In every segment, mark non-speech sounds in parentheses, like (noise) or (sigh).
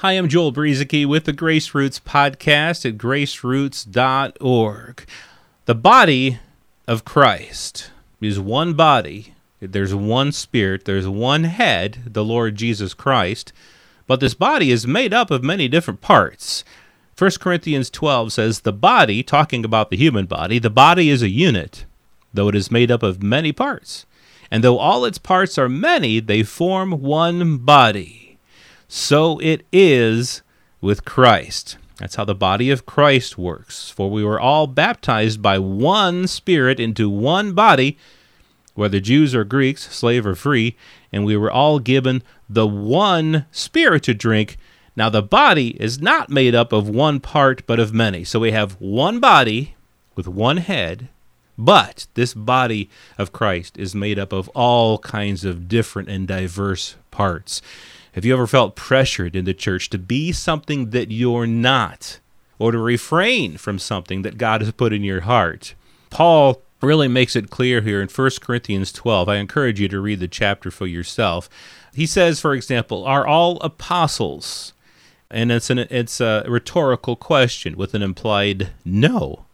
Hi, I'm Joel Brueseke with the Grace Roots podcast at graceroots.org. The body of Christ is one body. There's one spirit, there's one head, the Lord Jesus Christ, but this body is made up of many different parts. 1 Corinthians 12 says, The body, talking about the human body, the body is a unit, though it is made up of many parts. And though all its parts are many, they form one body so it is with Christ. That's how the body of Christ works. For we were all baptized by one Spirit into one body, whether Jews or Greeks, slave or free, and we were all given the one Spirit to drink. Now, the body is not made up of one part, but of many. So we have one body with one head, but this body of Christ is made up of all kinds of different and diverse parts. Have you ever felt pressured in the church to be something that you're not, or to refrain from something that God has put in your heart? Paul really makes it clear here in 1 Corinthians 12. I encourage you to read the chapter for yourself. He says, for example, Are all apostles? And it's, an, it's a rhetorical question with an implied no.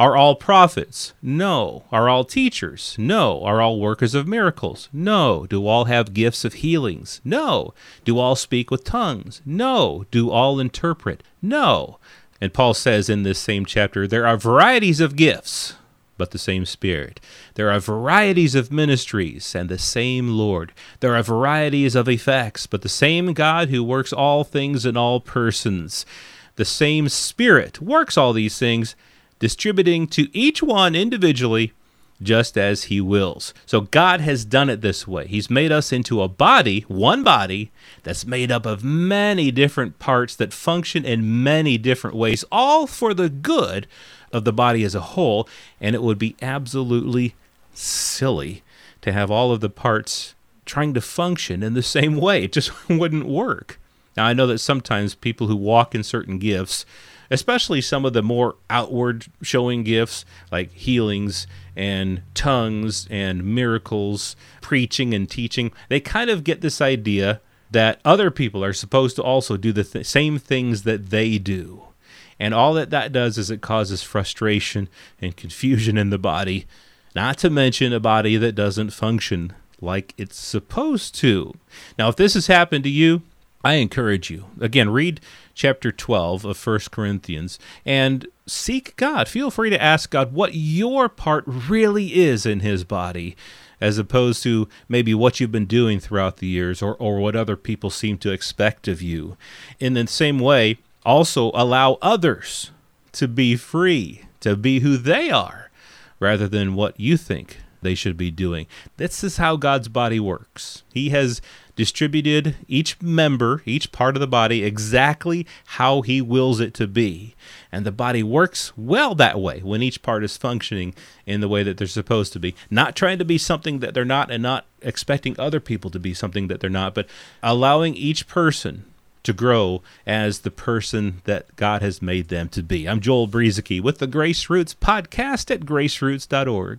Are all prophets? No. Are all teachers? No. Are all workers of miracles? No. Do all have gifts of healings? No. Do all speak with tongues? No. Do all interpret? No. And Paul says in this same chapter, there are varieties of gifts, but the same Spirit. There are varieties of ministries, and the same Lord. There are varieties of effects, but the same God who works all things in all persons. The same Spirit works all these things distributing to each one individually just as he wills. So God has done it this way. He's made us into a body, one body, that's made up of many different parts that function in many different ways, all for the good of the body as a whole. And it would be absolutely silly to have all of the parts trying to function in the same way. It just (laughs) wouldn't work. Now, I know that sometimes people who walk in certain gifts especially some of the more outward showing gifts like healings and tongues and miracles, preaching and teaching. They kind of get this idea that other people are supposed to also do the th- same things that they do. And all that that does is it causes frustration and confusion in the body, not to mention a body that doesn't function like it's supposed to. Now, if this has happened to you, I encourage you. Again, read chapter 12 of First Corinthians and seek God. Feel free to ask God what your part really is in his body as opposed to maybe what you've been doing throughout the years or, or what other people seem to expect of you. In the same way, also allow others to be free, to be who they are, rather than what you think they should be doing. This is how God's body works. He has distributed each member, each part of the body, exactly how He wills it to be. And the body works well that way when each part is functioning in the way that they're supposed to be. Not trying to be something that they're not and not expecting other people to be something that they're not, but allowing each person to grow as the person that God has made them to be. I'm Joel Brueseke with the Grace Roots podcast at graceroots.org.